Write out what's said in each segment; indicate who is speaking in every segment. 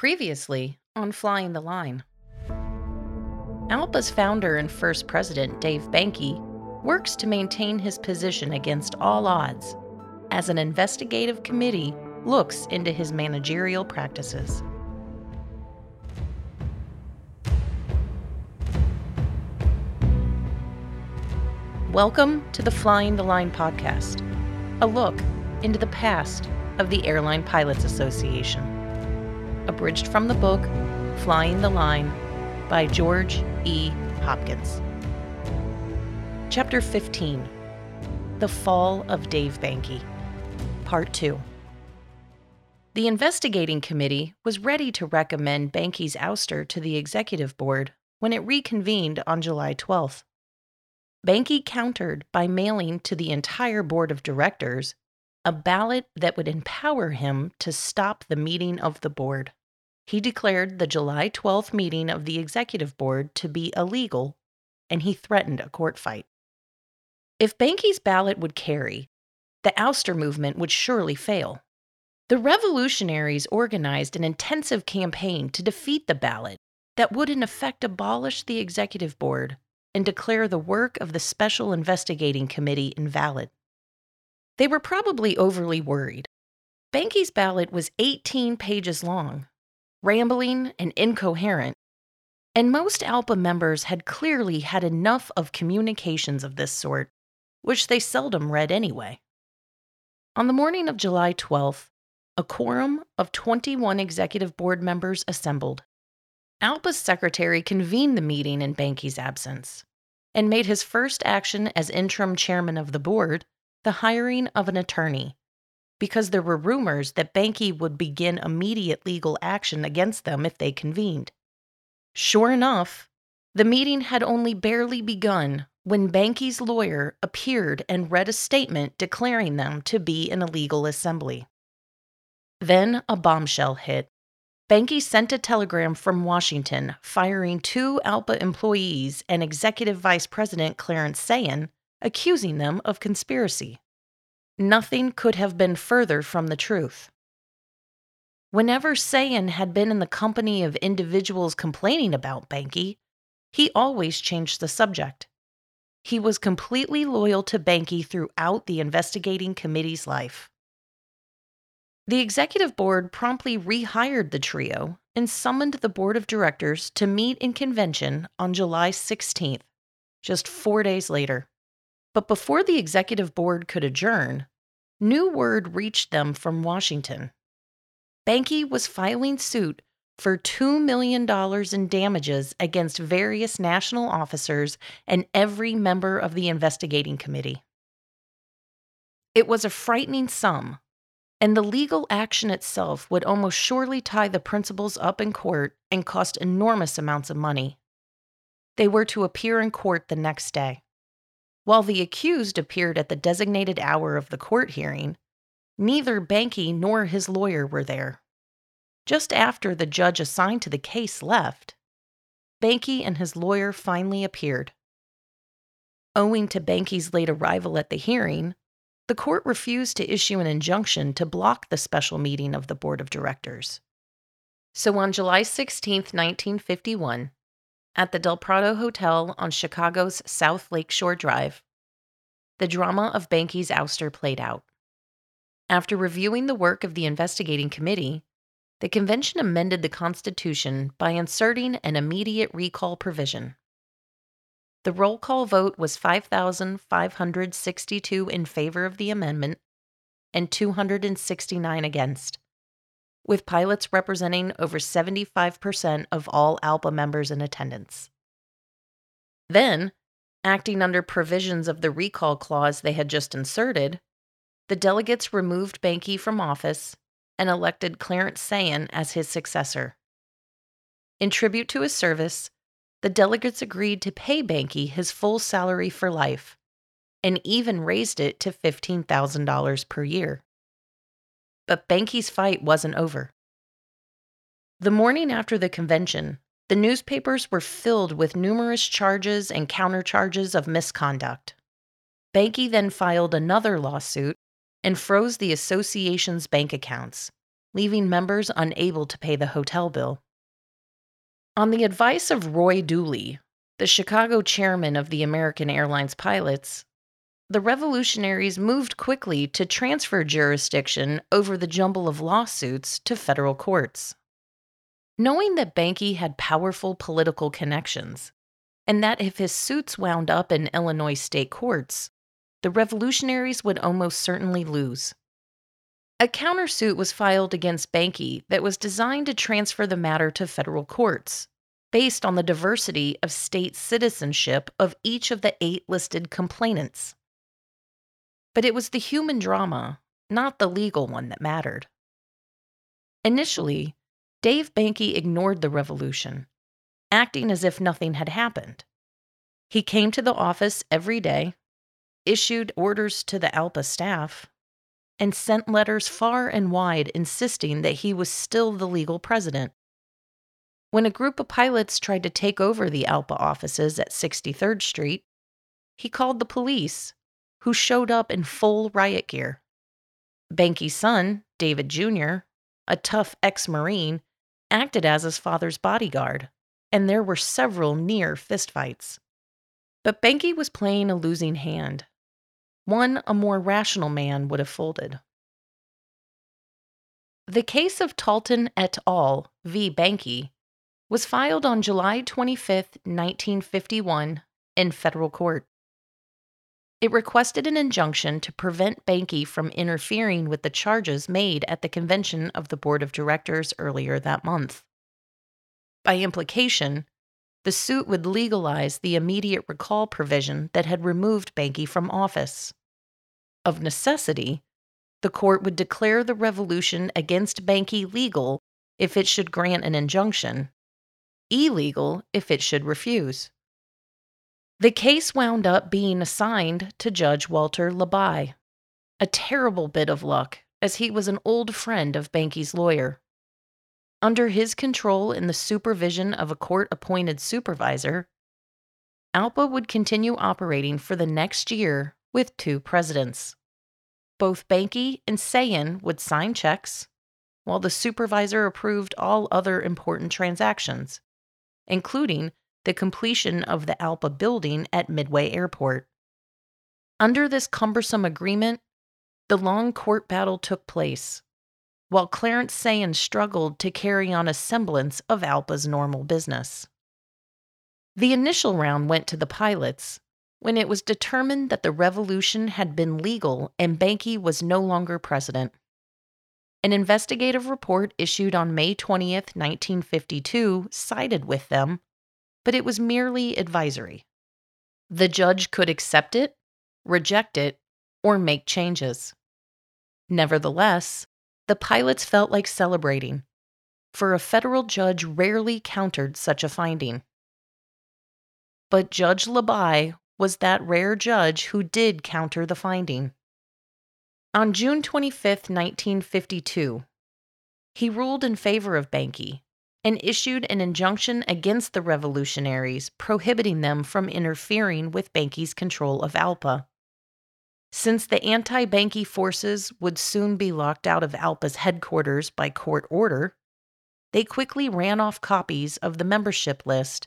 Speaker 1: Previously on Flying the Line. Alpa's founder and first president, Dave Behncke, works to maintain his position against all odds as an investigative committee looks into his managerial practices. Welcome to the Flying the Line podcast, a look into the past of the Airline Pilots Association. Abridged from the book Flying the Line by George E. Hopkins. Chapter 15 The Fall of Dave Behncke, Part 2. The investigating committee was ready to recommend Behncke's ouster to the executive board when it reconvened on July 12th. Behncke countered by mailing to the entire board of directors a ballot that would empower him to stop the meeting of the board. He declared the July 12th meeting of the executive board to be illegal, and he threatened a court fight. If Behncke's ballot would carry, the ouster movement would surely fail. The revolutionaries organized an intensive campaign to defeat the ballot that would, in effect, abolish the executive board and declare the work of the Special Investigating Committee invalid. They were probably overly worried. Behncke's ballot was 18 pages long, rambling and incoherent, and most ALPA members had clearly had enough of communications of this sort, which they seldom read anyway. On the morning of July 12th, a quorum of 21 executive board members assembled. ALPA's secretary convened the meeting in Behncke's absence and made his first action as interim chairman of the board the hiring of an attorney, because there were rumors that Behncke would begin immediate legal action against them if they convened. Sure enough, the meeting had only barely begun when Behncke's lawyer appeared and read a statement declaring them to be an illegal assembly. Then a bombshell hit. Behncke sent a telegram from Washington firing two ALPA employees and Executive Vice President Clarence Sayen, accusing them of conspiracy. Nothing could have been further from the truth. Whenever Sayen had been in the company of individuals complaining about Behncke, he always changed the subject. He was completely loyal to Behncke throughout the investigating committee's life. The executive board promptly rehired the trio and summoned the board of directors to meet in convention on July 16th, just four days later. But before the executive board could adjourn, new word reached them from Washington. Behncke was filing suit for $2 million in damages against various national officers and every member of the investigating committee. It was a frightening sum and the legal action itself would almost surely tie the principals up in court and cost enormous amounts of money. They were to appear in court the next day. While the accused appeared at the designated hour of the court hearing, neither Behncke nor his lawyer were there. Just after the judge assigned to the case left, Behncke and his lawyer finally appeared. Owing to Behncke's late arrival at the hearing, the court refused to issue an injunction to block the special meeting of the board of directors. So on July 16, 1951, at the Del Prado Hotel on Chicago's South Lakeshore Drive, the drama of Behncke's ouster played out. After reviewing the work of the investigating committee, the convention amended the Constitution by inserting an immediate recall provision. The roll call vote was 5,562 in favor of the amendment and 269 against, with pilots representing over 75% of all ALPA members in attendance. Then, acting under provisions of the recall clause they had just inserted, the delegates removed Behncke from office and elected Clarence Sayen as his successor. In tribute to his service, the delegates agreed to pay Behncke his full salary for life and even raised it to $15,000 per year. But Behncke's fight wasn't over. The morning after the convention, the newspapers were filled with numerous charges and countercharges of misconduct. Behncke then filed another lawsuit and froze the association's bank accounts, leaving members unable to pay the hotel bill. On the advice of Roy Dooley, the Chicago chairman of the American Airlines pilots, the revolutionaries moved quickly to transfer jurisdiction over the jumble of lawsuits to federal courts. Knowing that Behncke had powerful political connections, and that if his suits wound up in Illinois state courts, the revolutionaries would almost certainly lose. A countersuit was filed against Behncke that was designed to transfer the matter to federal courts, based on the diversity of state citizenship of each of the eight listed complainants. But it was the human drama, not the legal one, that mattered. Initially, Dave Behncke ignored the revolution, acting as if nothing had happened. He came to the office every day, issued orders to the ALPA staff, and sent letters far and wide insisting that he was still the legal president. When a group of pilots tried to take over the ALPA offices at 63rd Street, he called the police who showed up in full riot gear. Behncke's son, David Jr., a tough ex Marine, acted as his father's bodyguard, and there were several near fistfights. But Behncke was playing a losing hand, one a more rational man would have folded. The case of Talton et al. v. Behncke was filed on July 25, 1951, in federal court. It requested an injunction to prevent Behncke from interfering with the charges made at the convention of the board of directors earlier that month. By implication, the suit would legalize the immediate recall provision that had removed Behncke from office. Of necessity, the court would declare the revolution against Behncke legal if it should grant an injunction, illegal if it should refuse. The case wound up being assigned to Judge Walter LaBuy, a terrible bit of luck, as he was an old friend of Behncke's lawyer. Under his control and the supervision of a court appointed supervisor, ALPA would continue operating for the next year with two presidents. Both Behncke and Sayen would sign checks, while the supervisor approved all other important transactions, including the completion of the ALPA building at Midway Airport. Under this cumbersome agreement, the long court battle took place, while Clarence Sayen struggled to carry on a semblance of ALPA's normal business. The initial round went to the pilots when it was determined that the revolution had been legal and Behncke was no longer president. An investigative report issued on May 20th, 1952, sided with them but it was merely advisory. The judge could accept it, reject it, or make changes. Nevertheless, the pilots felt like celebrating, for a federal judge rarely countered such a finding. But Judge LaBuy was that rare judge who did counter the finding. On June 25, 1952, he ruled in favor of Behncke and issued an injunction against the revolutionaries, prohibiting them from interfering with Behncke's control of Alpa. Since the anti Behncke forces would soon be locked out of Alpa's headquarters by court order, they quickly ran off copies of the membership list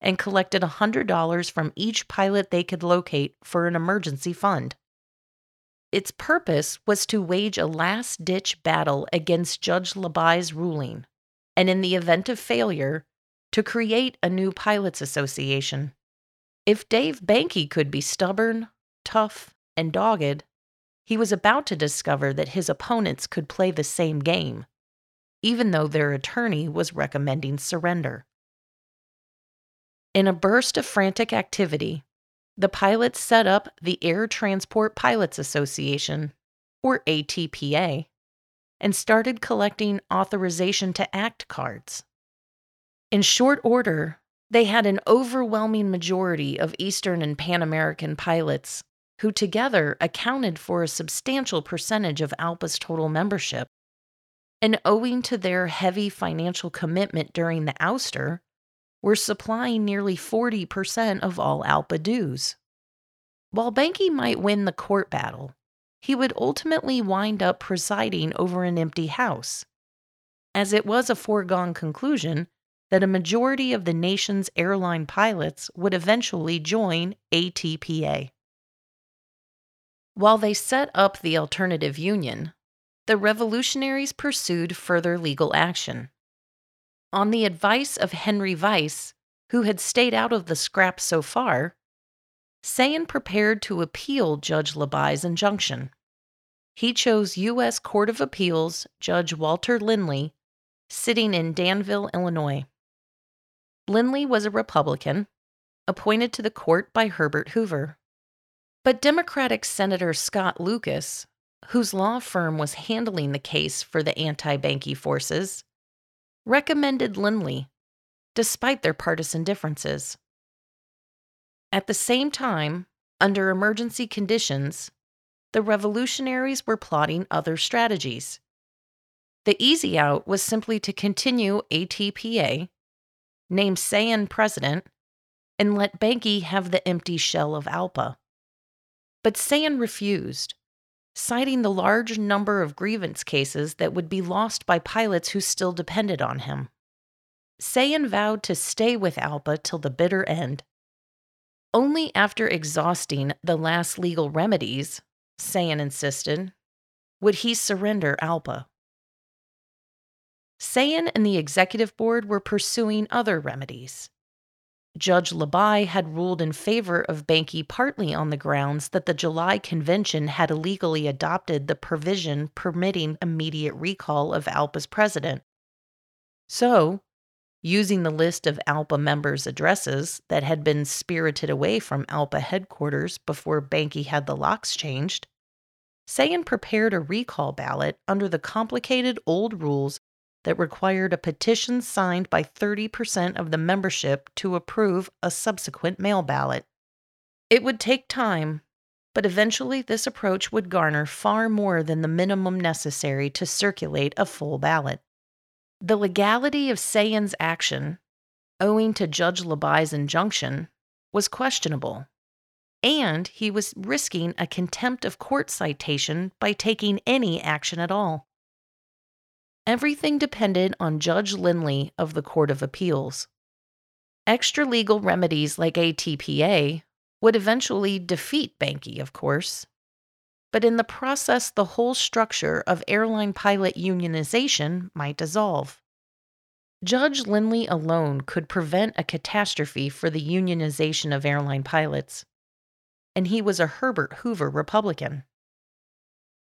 Speaker 1: and collected $100 from each pilot they could locate for an emergency fund. Its purpose was to wage a last ditch battle against Judge LaBuy's ruling and in the event of failure, to create a new pilots association. If Dave Behncke could be stubborn, tough, and dogged, he was about to discover that his opponents could play the same game, even though their attorney was recommending surrender. In a burst of frantic activity, the pilots set up the Air Transport Pilots Association, or ATPA, and started collecting authorization to act cards. In short order, they had an overwhelming majority of Eastern and Pan American pilots, who together accounted for a substantial percentage of ALPA's total membership. And owing to their heavy financial commitment during the ouster, were supplying nearly 40% of all ALPA dues. While Behncke might win the court battle, he would ultimately wind up presiding over an empty house, as it was a foregone conclusion that a majority of the nation's airline pilots would eventually join ATPA. While they set up the alternative union, the revolutionaries pursued further legal action. On the advice of Henry Weiss, who had stayed out of the scrap so far, Sayen prepared to appeal Judge LaBuy's injunction. He chose U.S. Court of Appeals Judge Walter Lindley, sitting in Danville, Illinois. Lindley was a Republican, appointed to the court by Herbert Hoover. But Democratic Senator Scott Lucas, whose law firm was handling the case for the anti Behncke forces, recommended Lindley, despite their partisan differences. At the same time, under emergency conditions, the revolutionaries were plotting other strategies. The easy out was simply to continue ATPA, name Sayen president, and let Behncke have the empty shell of ALPA. But Sayen refused, citing the large number of grievance cases that would be lost by pilots who still depended on him. Sayen vowed to stay with ALPA till the bitter end. Only after exhausting the last legal remedies, Sayen insisted, would he surrender ALPA. Sayen and the executive board were pursuing other remedies. Judge LaBuy had ruled in favor of Behncke partly on the grounds that the July convention had illegally adopted the provision permitting immediate recall of ALPA's president. So, using the list of ALPA members' addresses that had been spirited away from ALPA headquarters before Behncke had the locks changed, Sayen prepared a recall ballot under the complicated old rules that required a petition signed by 30% of the membership to approve a subsequent mail ballot. It would take time, but eventually this approach would garner far more than the minimum necessary to circulate a full ballot. The legality of Sayen's action, owing to Judge LaBuy's injunction, was questionable, and he was risking a contempt of court citation by taking any action at all. Everything depended on Judge Lindley of the Court of Appeals. Extra legal remedies like ATPA would eventually defeat Behncke, of course, but in the process, the whole structure of airline pilot unionization might dissolve. Judge Lindley alone could prevent a catastrophe for the unionization of airline pilots, and he was a Herbert Hoover Republican.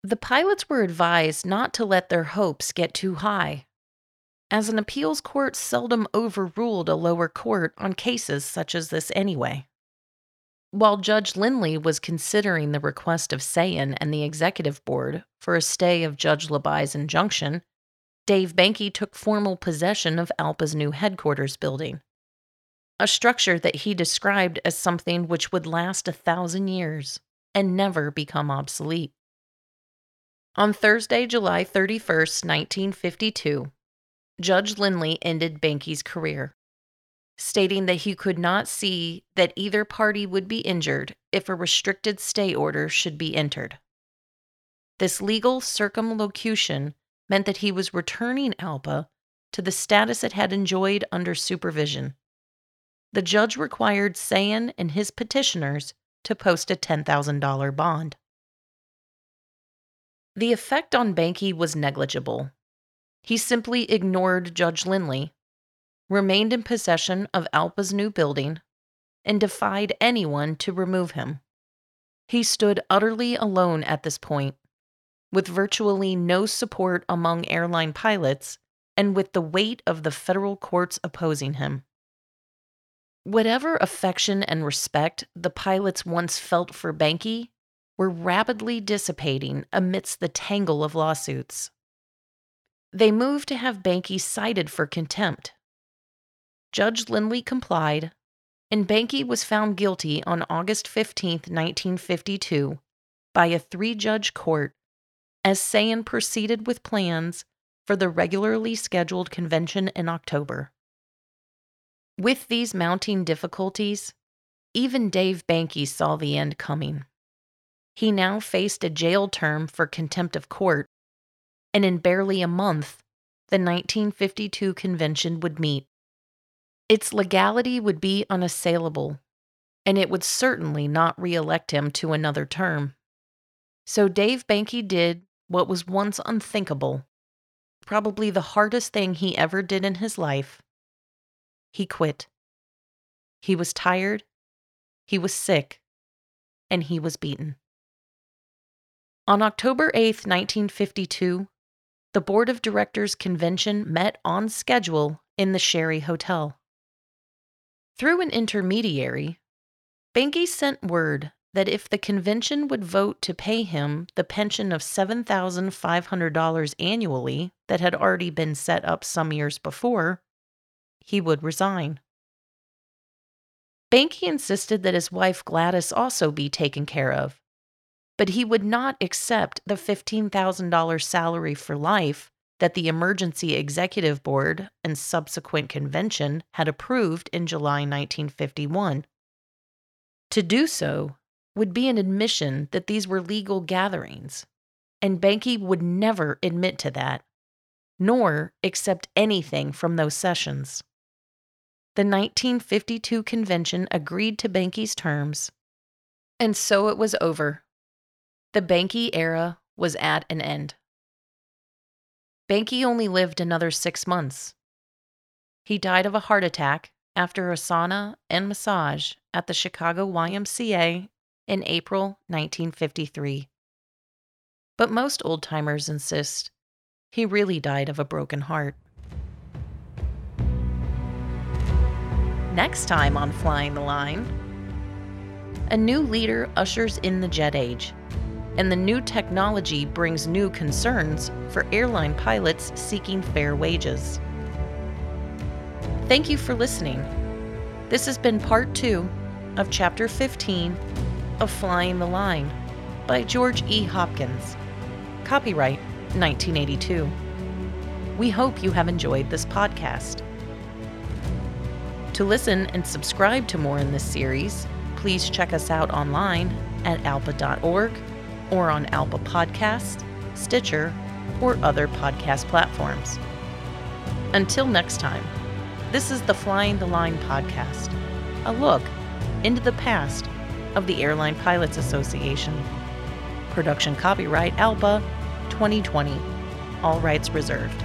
Speaker 1: The pilots were advised not to let their hopes get too high, as an appeals court seldom overruled a lower court on cases such as this anyway. While Judge Lindley was considering the request of Sayen and the executive board for a stay of Judge LaBuy's injunction, Dave Behncke took formal possession of ALPA's new headquarters building, a structure that he described as something which would last a thousand years and never become obsolete. On Thursday, July 31, 1952, Judge Lindley ended Behncke's career stating that he could not see that either party would be injured if a restricted stay order should be entered. This legal circumlocution meant that he was returning ALPA to the status it had enjoyed under supervision. The judge required Sayen and his petitioners to post a $10,000 bond. The effect on Behncke was negligible. He simply ignored Judge Lindley remained in possession of ALPA's new building, and defied anyone to remove him. He stood utterly alone at this point, with virtually no support among airline pilots and with the weight of the federal courts opposing him. Whatever affection and respect the pilots once felt for Behncke were rapidly dissipating amidst the tangle of lawsuits. They moved to have Behncke cited for contempt Judge Lindley complied, and Behncke was found guilty on August 15, 1952, by a three judge court as Sayen proceeded with plans for the regularly scheduled convention in October. With these mounting difficulties, even Dave Behncke saw the end coming. He now faced a jail term for contempt of court, and in barely a month, the 1952 convention would meet. Its legality would be unassailable, and it would certainly not re-elect him to another term. So Dave Behncke did what was once unthinkable, probably the hardest thing he ever did in his life. He quit. He was tired, he was sick, and he was beaten. On October 8, 1952, the Board of Directors convention met on schedule in the Sherry Hotel. Through an intermediary, Behncke sent word that if the convention would vote to pay him the pension of $7,500 annually that had already been set up some years before, he would resign. Behncke insisted that his wife Gladys also be taken care of, but he would not accept the $15,000 salary for life that the Emergency Executive Board and subsequent convention had approved in July 1951. To do so would be an admission that these were legal gatherings, and Behncke would never admit to that, nor accept anything from those sessions. The 1952 convention agreed to Behncke's terms, and so it was over. The Behncke era was at an end. Behncke only lived another six months. He died of a heart attack after a sauna and massage at the Chicago YMCA in April 1953. But most old timers insist he really died of a broken heart. Next time on Flying the Line, a new leader ushers in the jet age, and the new technology brings new concerns for airline pilots seeking fair wages. Thank you for listening. This has been part two of Chapter 15 of Flying the Line by George E. Hopkins. Copyright 1982. We hope you have enjoyed this podcast. To listen and subscribe to more in this series, please check us out online at alpa.org or on Apple Podcast, Stitcher, or other podcast platforms. Until next time, this is the Flying the Line podcast, a look into the past of the Airline Pilots Association. Production copyright ALPA 2020. All rights reserved.